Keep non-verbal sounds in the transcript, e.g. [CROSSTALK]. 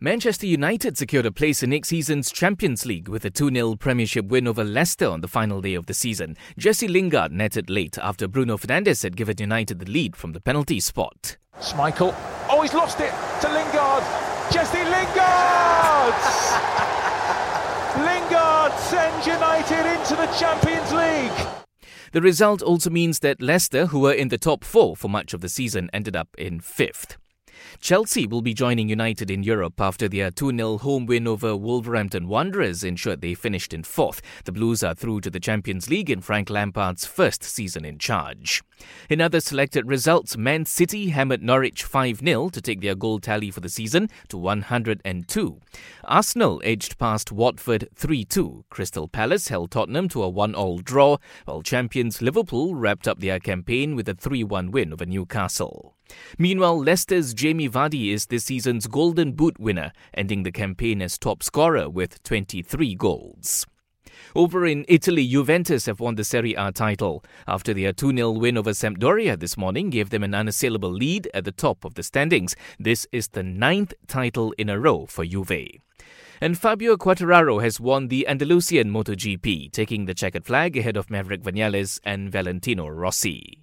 Manchester United secured a place in next season's Champions League with a 2 0 Premiership win over Leicester on the final day of the season. Jesse Lingard netted late after Bruno Fernandes had given United the lead from the penalty spot. Schmeichel. Oh, he's lost it to Lingard. Jesse Lingard! [LAUGHS] Lingard sends United into the Champions League. The result also means that Leicester, who were in the top four for much of the season, ended up in fifth. Chelsea will be joining United in Europe after their 2 0 home win over Wolverhampton Wanderers ensured they finished in fourth. The Blues are through to the Champions League in Frank Lampard's first season in charge. In other selected results, Man City hammered Norwich 5 0 to take their goal tally for the season to 102. Arsenal edged past Watford 3 2. Crystal Palace held Tottenham to a 1 all draw, while champions Liverpool wrapped up their campaign with a 3 1 win over Newcastle. Meanwhile, Leicester's Jamie Vardy is this season's Golden Boot winner, ending the campaign as top scorer with 23 goals. Over in Italy, Juventus have won the Serie A title. After their 2 0 win over Sampdoria this morning gave them an unassailable lead at the top of the standings. This is the ninth title in a row for Juve. And Fabio Quartararo has won the Andalusian MotoGP, taking the checkered flag ahead of Maverick Vinales and Valentino Rossi.